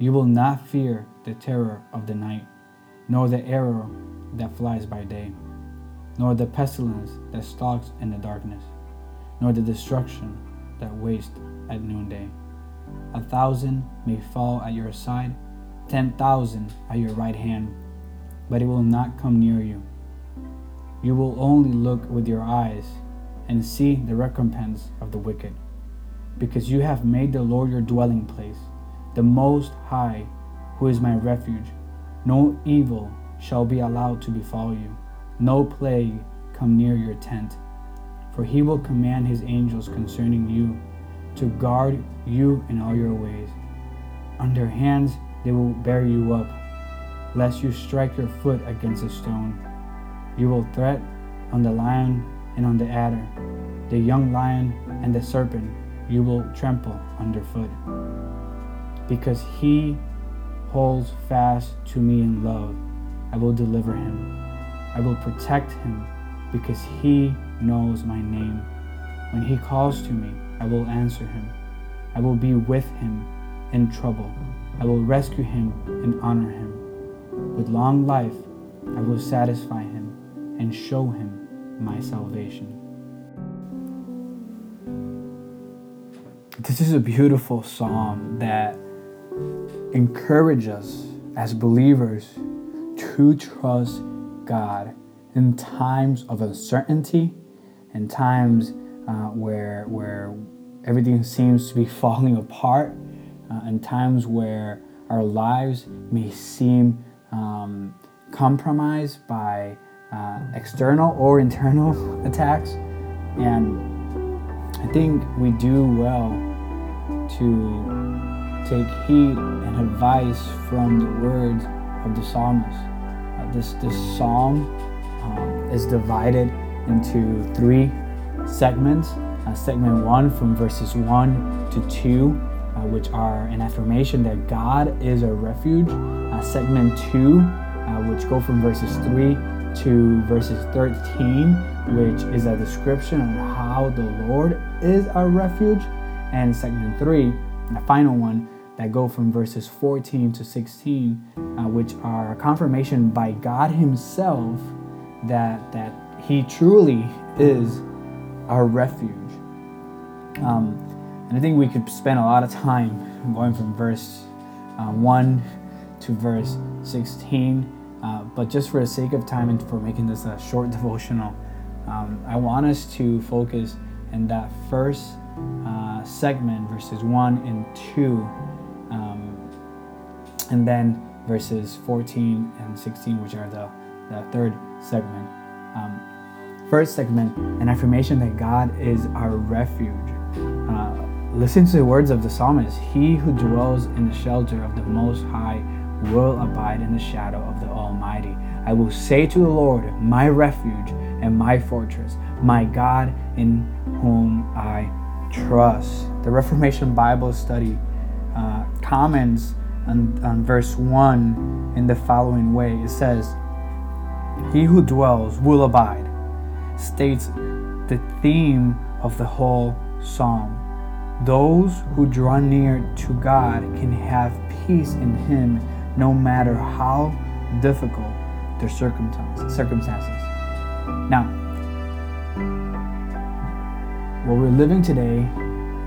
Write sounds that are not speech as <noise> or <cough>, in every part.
You will not fear the terror of the night, nor the arrow that flies by day, nor the pestilence that stalks in the darkness, nor the destruction that wastes at noonday. A thousand may fall at your side, ten thousand at your right hand, but it will not come near you. You will only look with your eyes and see the recompense of the wicked, because you have made the Lord your dwelling place the Most High, who is my refuge. No evil shall be allowed to befall you, no plague come near your tent. For he will command his angels concerning you to guard you in all your ways. On their hands they will bear you up, lest you strike your foot against a stone. You will tread on the lion and on the adder, the young lion and the serpent you will trample underfoot because he holds fast to me in love. I will deliver him. I will protect him because he knows my name. When he calls to me, I will answer him. I will be with him in trouble. I will rescue him and honor him. With long life, I will satisfy him and show him my salvation. This is a beautiful psalm that encourage us as believers to trust God in times of uncertainty, in times uh, where where everything seems to be <laughs> falling apart, uh, in times where our lives may seem um, compromised by uh, external or internal <laughs> attacks, and I think we do well to take heed and advice from the words of the psalmist. Uh, this, this psalm um, is divided into three segments. Uh, segment one from verses 1 to 2, uh, which are an affirmation that God is a refuge. Uh, segment 2, uh, which go from verses 3 to verses 13, which is a description of how the Lord is our refuge. And segment 3, the final one, that go from verses 14 to 16, uh, which are a confirmation by God Himself that that He truly is our refuge. Um, and I think we could spend a lot of time going from verse uh, 1 to verse 16. Uh, but just for the sake of time and for making this a short devotional, um, I want us to focus in that first uh, segment, verses 1 and 2, and then verses 14 and 16, which are the, the third segment. Um, first segment, an affirmation that God is our refuge. Uh, listen to the words of the psalmist He who dwells in the shelter of the Most High will abide in the shadow of the Almighty. I will say to the Lord, my refuge and my fortress, my God in whom I trust. The Reformation Bible Study uh, comments on, on verse 1 in the following way it says, He who dwells will abide, states the theme of the whole psalm. Those who draw near to God can have peace in Him no matter how difficult their circumstances. Now, what we're living today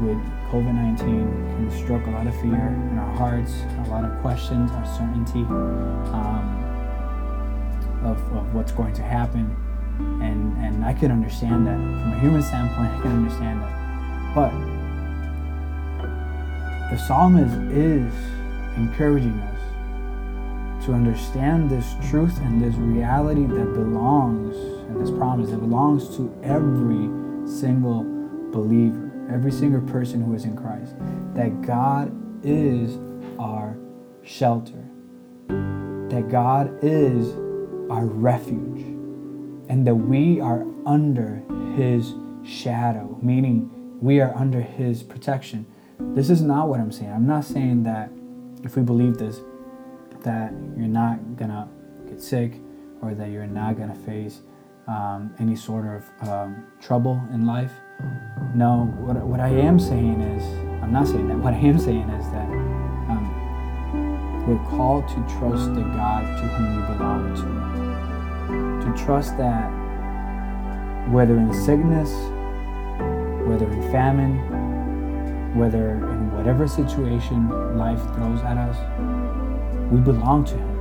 with COVID 19 can stroke a lot of fear in our hearts, a lot of questions, uncertainty um, of, of what's going to happen. And, and I can understand that. From a human standpoint, I can understand that. But the psalmist is encouraging us to understand this truth and this reality that belongs, and this promise that belongs to every single believer every single person who is in Christ, that God is our shelter, that God is our refuge, and that we are under His shadow, meaning we are under His protection. This is not what I'm saying. I'm not saying that if we believe this, that you're not gonna get sick or that you're not gonna face um, any sort of um, trouble in life. No, what, what I am saying is, I'm not saying that. <laughs> What I am saying is that um, we're called to trust the God to whom we belong to. To trust that whether in sickness, whether in famine, whether in whatever situation life throws at us, we belong to Him.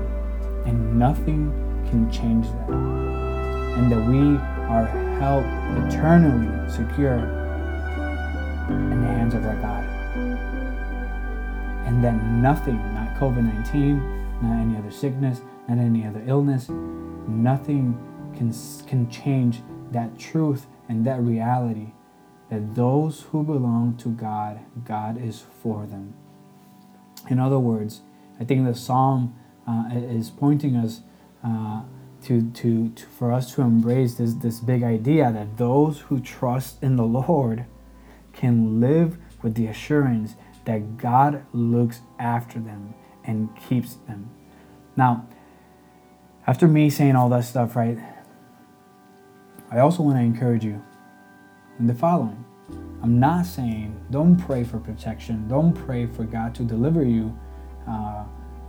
And nothing can change that. And that we are held eternally secure in the hands of our God. And that nothing, not COVID 19, not any other sickness, not any other illness, nothing can, can change that truth and that reality that those who belong to God, God is for them. In other words, I think the psalm uh, is pointing us uh, to, to, to, for us to embrace this, this big idea that those who trust in the Lord can live with the assurance that God looks after them and keeps them. Now, after me saying all that stuff, right, I also want to encourage you in the following. I'm not saying don't pray for protection, don't pray for God to deliver you uh,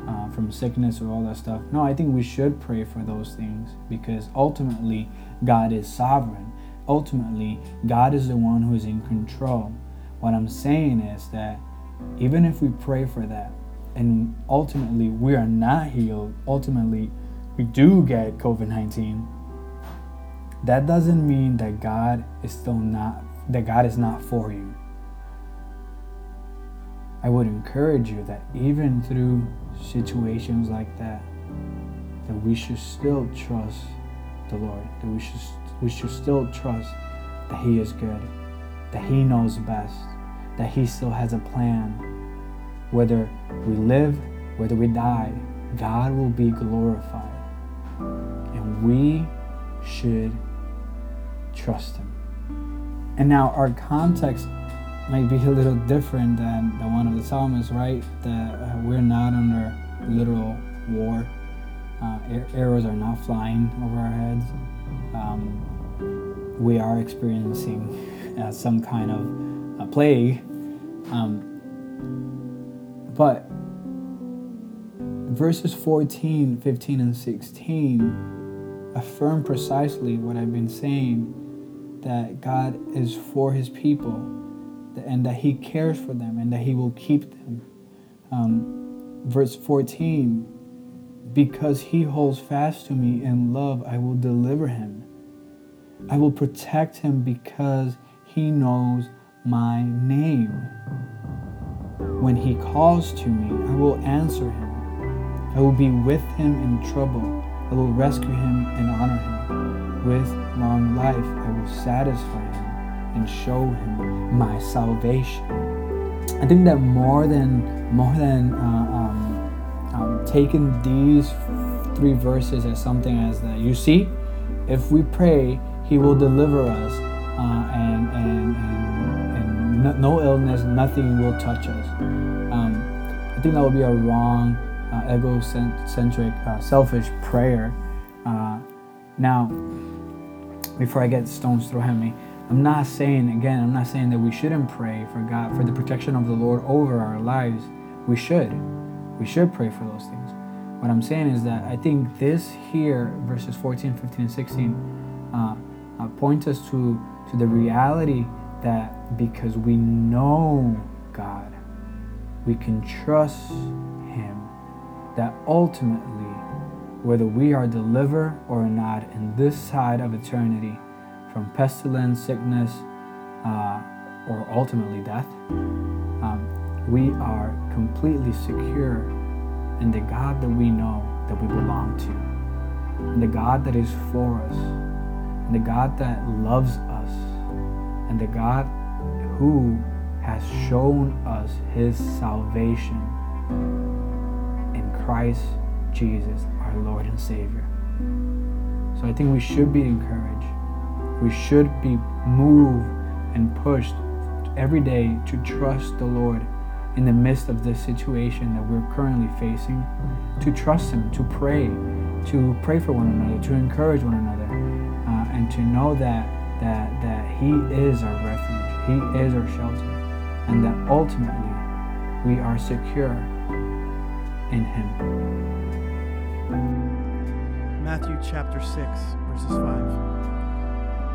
uh, from sickness or all that stuff. No, I think we should pray for those things because ultimately God is sovereign. Ultimately, God is the one who is in control. What I'm saying is that even if we pray for that and ultimately we are not healed, ultimately we do get COVID 19, that doesn't mean that God is still not, that God is not for you. I would encourage you that even through situations like that, that we should still trust the Lord, that we should, we should still trust that He is good, that He knows best, that He still has a plan. Whether we live, whether we die, God will be glorified. And we should trust Him. And now, our context might be a little different than the one of the psalmist, right? That uh, we're not under literal war. Uh, arrows are not flying over our heads. Um, we are experiencing uh, some kind of a plague. Um, but verses 14, 15, and 16 affirm precisely what I've been saying that God is for his people and that He cares for them and that He will keep them. Um, verse 14 Because He holds fast to me in love, I will deliver Him. I will protect Him because He knows my name. When He calls to me, I will answer Him. I will be with Him in trouble. I will rescue Him and honor Him. With long life, I will satisfy Him and show him my salvation. I think that more than more than uh, um, um, taking these three verses as something as that you see, if we pray, He will deliver us, uh, and and and, and no, no, illness, nothing will touch us. Um, I think that would be a wrong, uh, egocentric, uh, selfish prayer. Uh, now, before I get stones thrown at me. I'm not saying, again, I'm not saying that we shouldn't pray for God, for the protection of the Lord over our lives. We should. We should pray for those things. What I'm saying is that I think this here, verses 14, 15, and 16, uh, uh, point us to, to the reality that because we know God, we can trust Him, that ultimately, whether we are delivered or not in this side of eternity, from pestilence, sickness, uh, or ultimately death, um, we are completely secure in the God that we know that we belong to, and the God that is for us, and the God that loves us, and the God who has shown us his salvation. In Christ Jesus, our Lord and Savior. So I think we should be encouraged. We should be moved and pushed every day to trust the Lord in the midst of this situation that we're currently facing, to trust Him, to pray, to pray for one another, to encourage one another, uh, and to know that that that He is our refuge, He is our shelter, and that ultimately we are secure in Him. Matthew chapter 6, verses 5.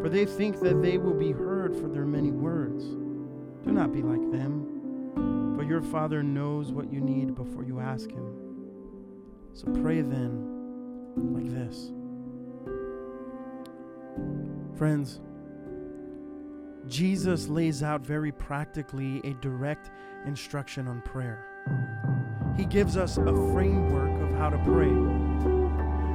for they think that they will be heard for their many words. Do not be like them, for your Father knows what you need before you ask Him. So pray then like this Friends, Jesus lays out very practically a direct instruction on prayer. He gives us a framework of how to pray.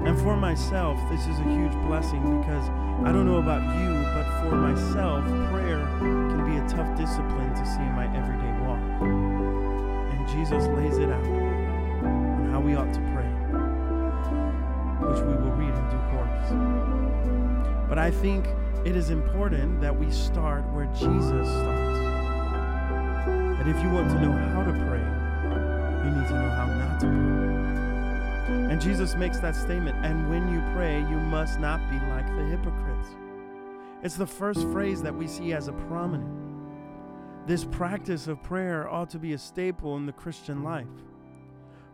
And for myself, this is a huge blessing because I don't know about you, but for myself, prayer can be a tough discipline to see in my everyday walk. And Jesus lays it out on how we ought to pray, which we will read in due course. But I think it is important that we start where Jesus starts. That if you want to know how to pray, you need to know how not to pray. And Jesus makes that statement, and when you pray, you must not be like the hypocrites. It's the first phrase that we see as a prominent. This practice of prayer ought to be a staple in the Christian life.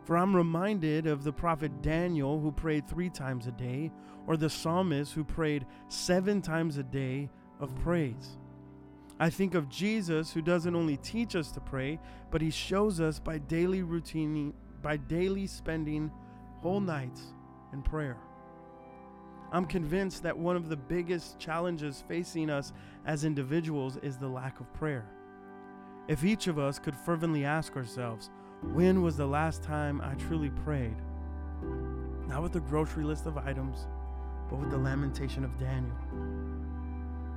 For I'm reminded of the prophet Daniel who prayed three times a day, or the psalmist who prayed seven times a day of praise. I think of Jesus who doesn't only teach us to pray, but he shows us by daily routine, by daily spending whole nights in prayer. I'm convinced that one of the biggest challenges facing us as individuals is the lack of prayer. If each of us could fervently ask ourselves, when was the last time I truly prayed? Not with the grocery list of items, but with the lamentation of Daniel.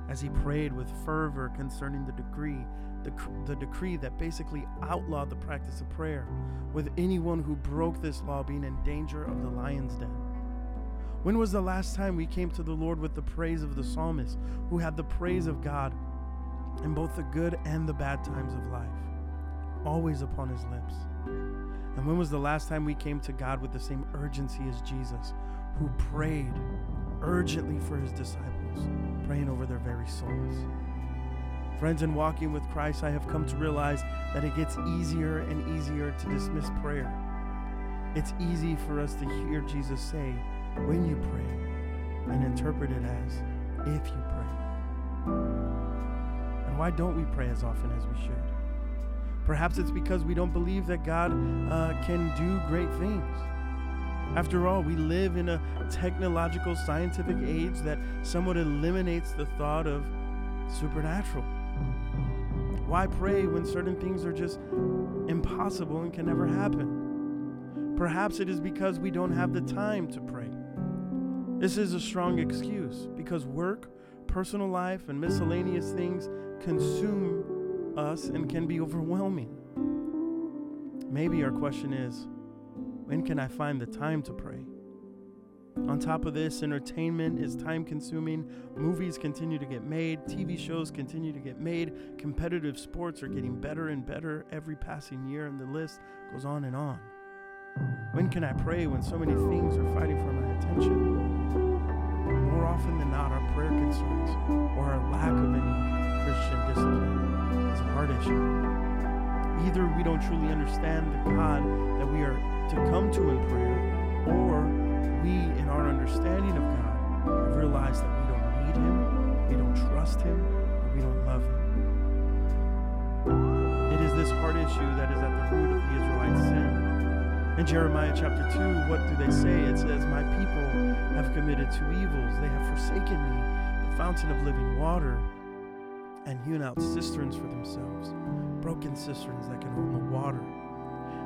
As he prayed with fervor concerning the degree the, the decree that basically outlawed the practice of prayer, with anyone who broke this law being in danger of the lion's den. When was the last time we came to the Lord with the praise of the psalmist, who had the praise of God in both the good and the bad times of life, always upon his lips? And when was the last time we came to God with the same urgency as Jesus, who prayed urgently for his disciples, praying over their very souls? Friends, in walking with Christ, I have come to realize that it gets easier and easier to dismiss prayer. It's easy for us to hear Jesus say, when you pray, and interpret it as, if you pray. And why don't we pray as often as we should? Perhaps it's because we don't believe that God uh, can do great things. After all, we live in a technological, scientific age that somewhat eliminates the thought of supernatural. Why pray when certain things are just impossible and can never happen? Perhaps it is because we don't have the time to pray. This is a strong excuse because work, personal life, and miscellaneous things consume us and can be overwhelming. Maybe our question is when can I find the time to pray? On top of this, entertainment is time consuming. Movies continue to get made. TV shows continue to get made. Competitive sports are getting better and better every passing year, and the list goes on and on. When can I pray when so many things are fighting for my attention? More often than not, our prayer concerns or our lack of any Christian discipline is a hard issue. Either we don't truly understand the God that we are to come to in prayer, or we, in our understanding of God, have realized that we don't need Him, we don't trust Him, we don't love Him. It is this heart issue that is at the root of the Israelites' sin. In Jeremiah chapter 2, what do they say? It says, My people have committed two evils. They have forsaken me, the fountain of living water, and hewn out cisterns for themselves, broken cisterns that can hold no water.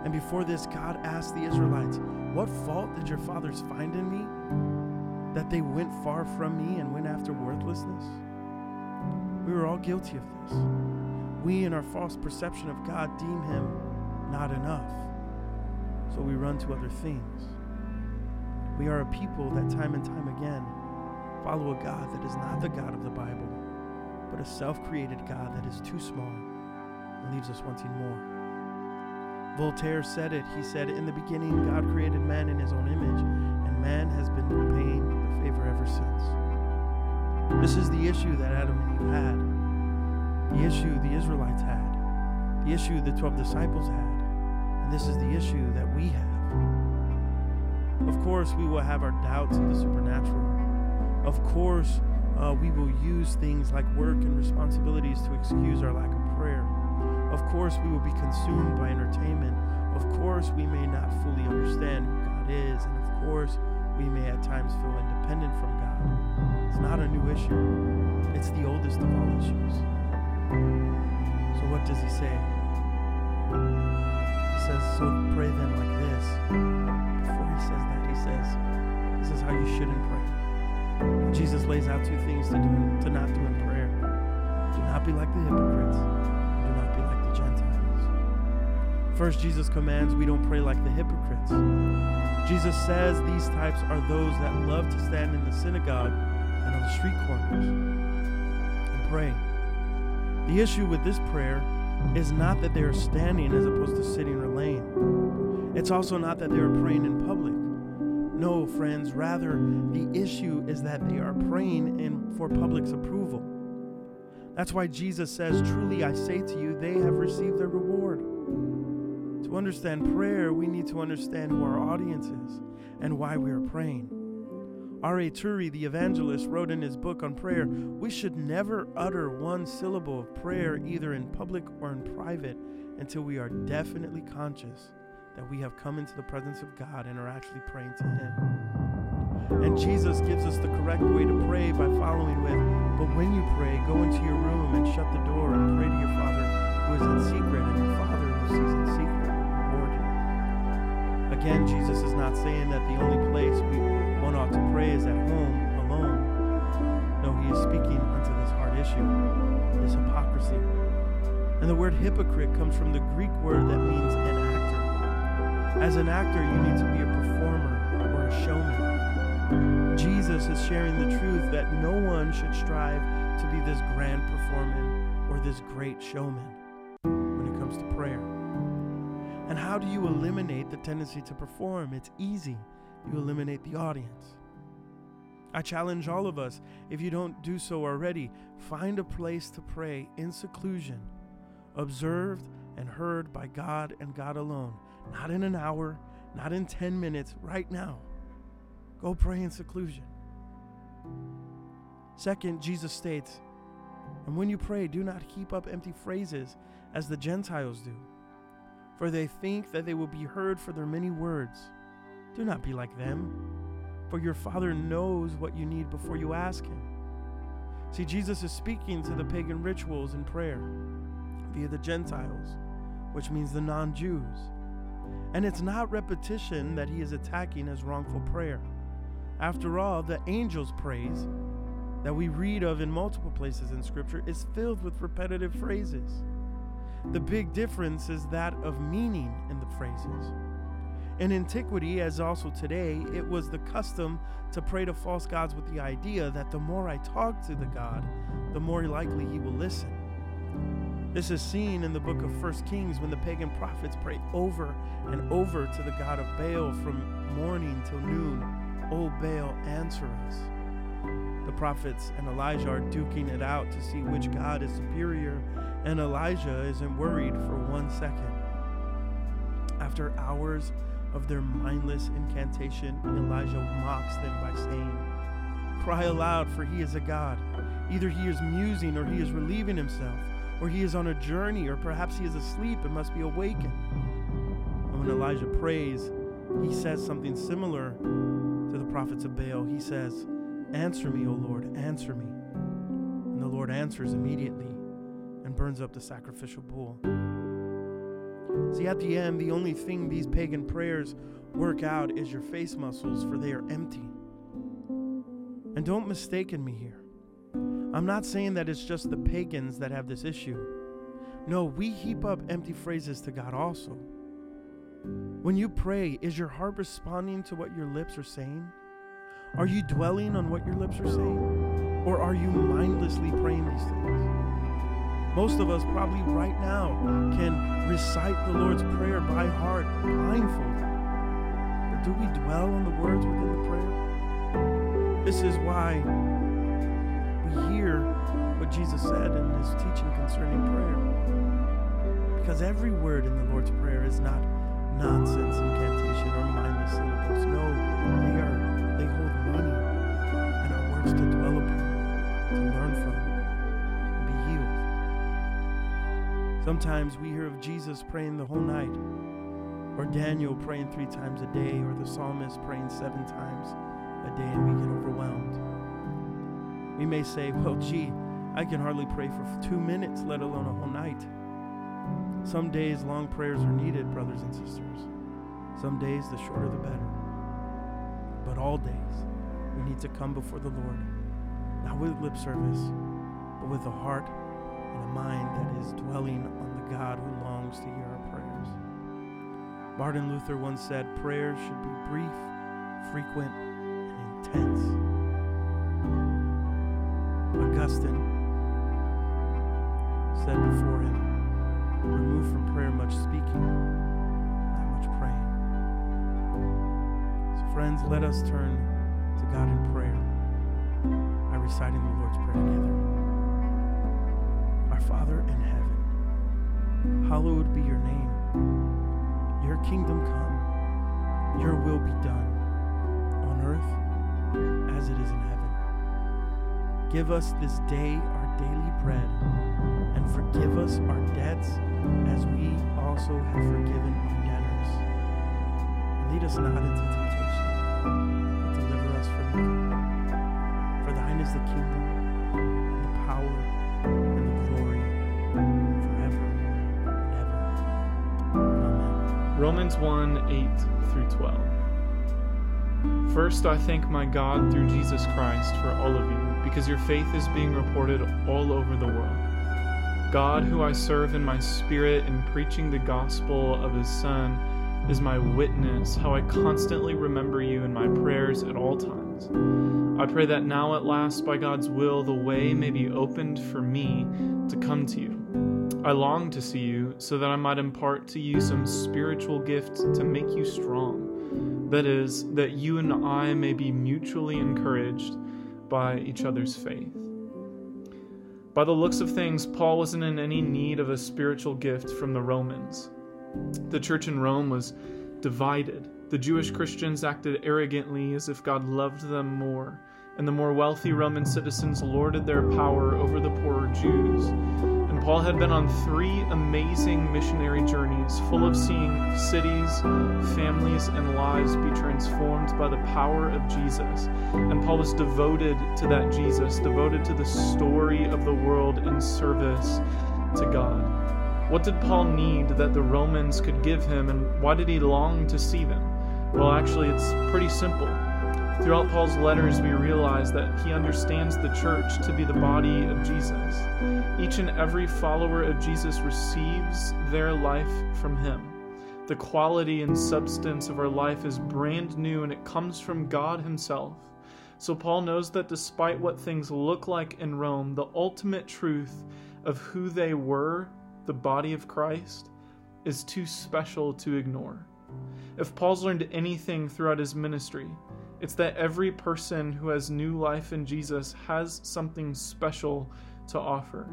And before this, God asked the Israelites, What fault did your fathers find in me? That they went far from me and went after worthlessness? We were all guilty of this. We, in our false perception of God, deem Him not enough so we run to other things. We are a people that time and time again follow a God that is not the God of the Bible, but a self created God that is too small and leaves us wanting more. Voltaire said it. He said, In the beginning, God created man in his own image, and man has been repaying the favor ever since. This is the issue that Adam and Eve had, the issue the Israelites had, the issue the 12 disciples had and this is the issue that we have. Of course, we will have our doubts of the supernatural. Of course, uh, we will use things like work and responsibilities to excuse our lack of. Of course, we will be consumed by entertainment. Of course, we may not fully understand who God is. And of course, we may at times feel independent from God. It's not a new issue, it's the oldest of all issues. So, what does he say? He says, So pray then like this. Before he says that, he says, This is how you shouldn't pray. Jesus lays out two things to do to not do in prayer. Do not be like the hypocrites. First, Jesus commands we don't pray like the hypocrites. Jesus says these types are those that love to stand in the synagogue and on the street corners and pray. The issue with this prayer is not that they are standing as opposed to sitting or laying. It's also not that they are praying in public. No, friends, rather, the issue is that they are praying in, for public's approval. That's why Jesus says, Truly I say to you, they have received their reward. To understand prayer, we need to understand who our audience is and why we are praying. R.A. Torrey, the evangelist, wrote in his book on prayer We should never utter one syllable of prayer, either in public or in private, until we are definitely conscious that we have come into the presence of God and are actually praying to Him. And Jesus gives us the correct way to pray by following with, But when you pray, go into your room and shut the door and pray to your Father who is in secret, and your Father who sees in secret. Again, Jesus is not saying that the only place we one ought to pray is at home alone. No, he is speaking unto this hard issue, this hypocrisy. And the word hypocrite comes from the Greek word that means an actor. As an actor, you need to be a performer or a showman. Jesus is sharing the truth that no one should strive to be this grand performer or this great showman when it comes to prayer. And how do you eliminate the tendency to perform? It's easy you eliminate the audience. I challenge all of us, if you don't do so already, find a place to pray in seclusion, observed and heard by God and God alone. Not in an hour, not in 10 minutes, right now. Go pray in seclusion. Second, Jesus states, And when you pray, do not heap up empty phrases as the Gentiles do, for they think that they will be heard for their many words. Do not be like them, for your Father knows what you need before you ask Him. See, Jesus is speaking to the pagan rituals and prayer via the Gentiles, which means the non Jews. And it's not repetition that he is attacking as wrongful prayer. After all, the angel's praise that we read of in multiple places in Scripture is filled with repetitive phrases. The big difference is that of meaning in the phrases. In antiquity, as also today, it was the custom to pray to false gods with the idea that the more I talk to the God, the more likely he will listen. This is seen in the book of First Kings when the pagan prophets pray over and over to the God of Baal from morning till noon. O Baal, answer us. The prophets and Elijah are duking it out to see which God is superior, and Elijah isn't worried for one second. After hours of their mindless incantation, Elijah mocks them by saying, Cry aloud, for he is a God. Either he is musing, or he is relieving himself, or he is on a journey, or perhaps he is asleep and must be awakened. And when Elijah prays, he says something similar to the prophets of Baal. He says, Answer me, O Lord, answer me. And the Lord answers immediately and burns up the sacrificial bull. See, at the end, the only thing these pagan prayers work out is your face muscles, for they are empty. And don't mistaken me here. I'm not saying that it's just the pagans that have this issue. No, we heap up empty phrases to God also. When you pray, is your heart responding to what your lips are saying? Are you dwelling on what your lips are saying? Or are you mindlessly praying these things? Most of us probably right now can recite the Lord's Prayer by heart, blindfolded. But do we dwell on the words within the prayer? This is why we hear what Jesus said in his teaching concerning prayer. Because every word in the Lord's Prayer is not nonsense incantation or mindless syllables. No, they are they hold meaning and are words to dwell upon, to learn from, and be healed. Sometimes we hear of Jesus praying the whole night, or Daniel praying three times a day, or the psalmist praying seven times a day, and we get overwhelmed. We may say, well, gee, I can hardly pray for two minutes, let alone a whole night. Some days long prayers are needed, brothers and sisters. Some days the shorter the better. But all days we need to come before the Lord, not with lip service, but with a heart and a mind that is dwelling on the God who longs to hear our prayers. Martin Luther once said, Prayers should be brief, frequent, and intense. Augustine said before him, remove from prayer much speaking, not much praying. So, friends, let us turn to God in prayer by reciting the Lord's Prayer together. Our Father in heaven, hallowed be your name. Your kingdom come, your will be done, on earth as it is in heaven. Give us this day our daily bread, and forgive us our debts as we also have forgiven our debtors. Lead us not into temptation, but deliver us from evil. For thine is the kingdom, the power, and the glory, forever and ever. Amen. Romans 1 8 through 12. First, I thank my God through Jesus Christ for all of you, because your faith is being reported all over the world. God, who I serve in my spirit in preaching the gospel of his Son, is my witness how I constantly remember you in my prayers at all times. I pray that now, at last, by God's will, the way may be opened for me to come to you. I long to see you so that I might impart to you some spiritual gift to make you strong. That is, that you and I may be mutually encouraged by each other's faith. By the looks of things, Paul wasn't in any need of a spiritual gift from the Romans. The church in Rome was divided. The Jewish Christians acted arrogantly as if God loved them more, and the more wealthy Roman citizens lorded their power over the poorer Jews. Paul had been on three amazing missionary journeys, full of seeing cities, families, and lives be transformed by the power of Jesus. And Paul was devoted to that Jesus, devoted to the story of the world in service to God. What did Paul need that the Romans could give him, and why did he long to see them? Well, actually, it's pretty simple. Throughout Paul's letters, we realize that he understands the church to be the body of Jesus. Each and every follower of Jesus receives their life from him. The quality and substance of our life is brand new and it comes from God Himself. So Paul knows that despite what things look like in Rome, the ultimate truth of who they were, the body of Christ, is too special to ignore. If Paul's learned anything throughout his ministry, it's that every person who has new life in Jesus has something special to offer.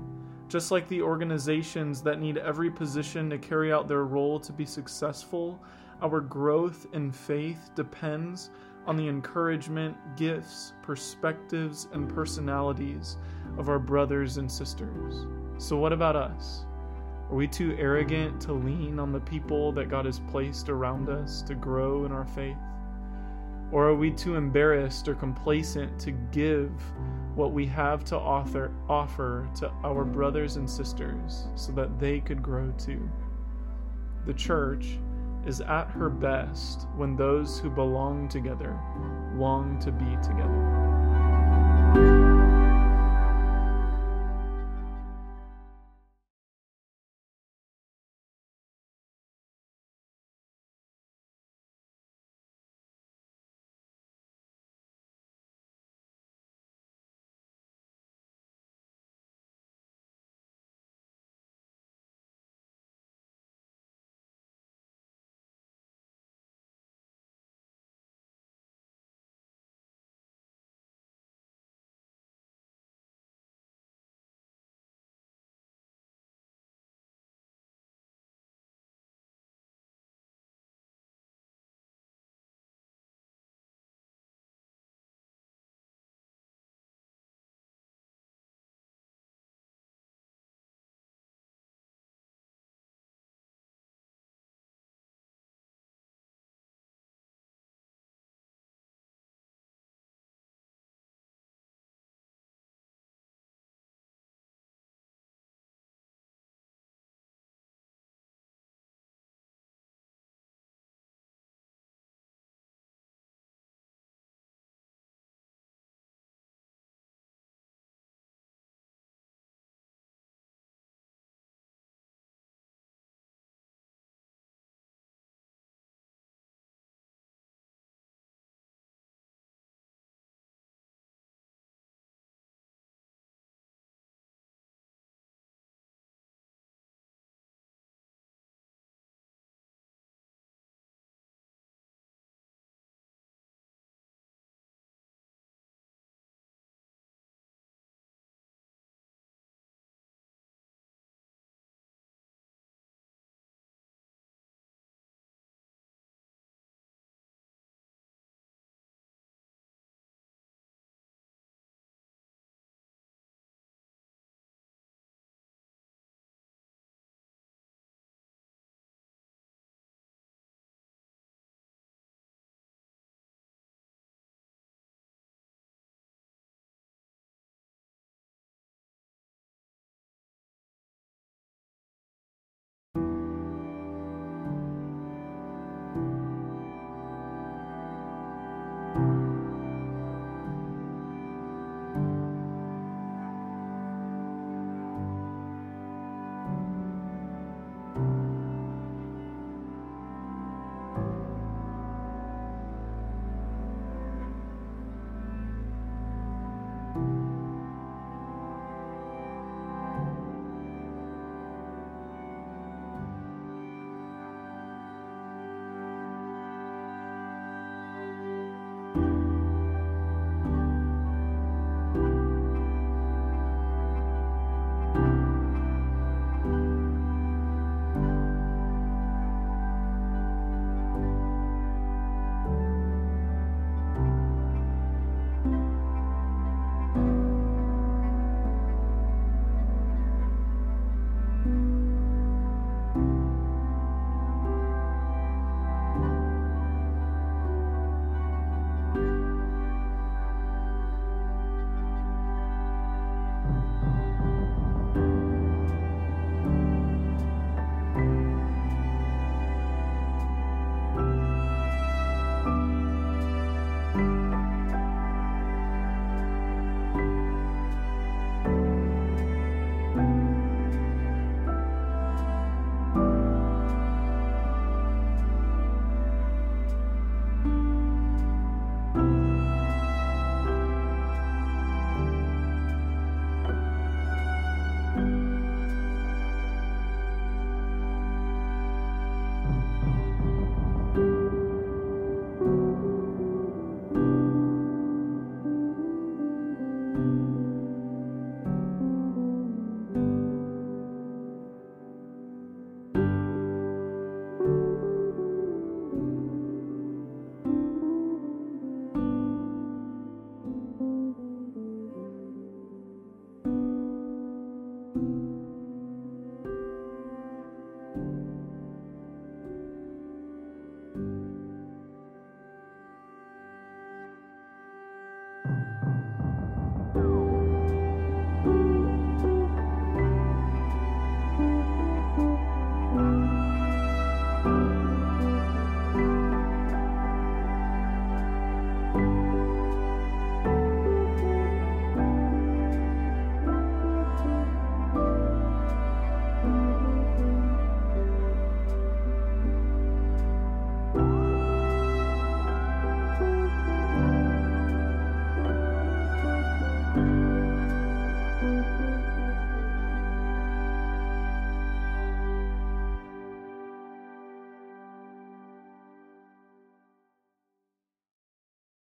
Just like the organizations that need every position to carry out their role to be successful, our growth in faith depends on the encouragement, gifts, perspectives, and personalities of our brothers and sisters. So, what about us? Are we too arrogant to lean on the people that God has placed around us to grow in our faith? Or are we too embarrassed or complacent to give what we have to author, offer to our brothers and sisters so that they could grow too? The church is at her best when those who belong together long to be together.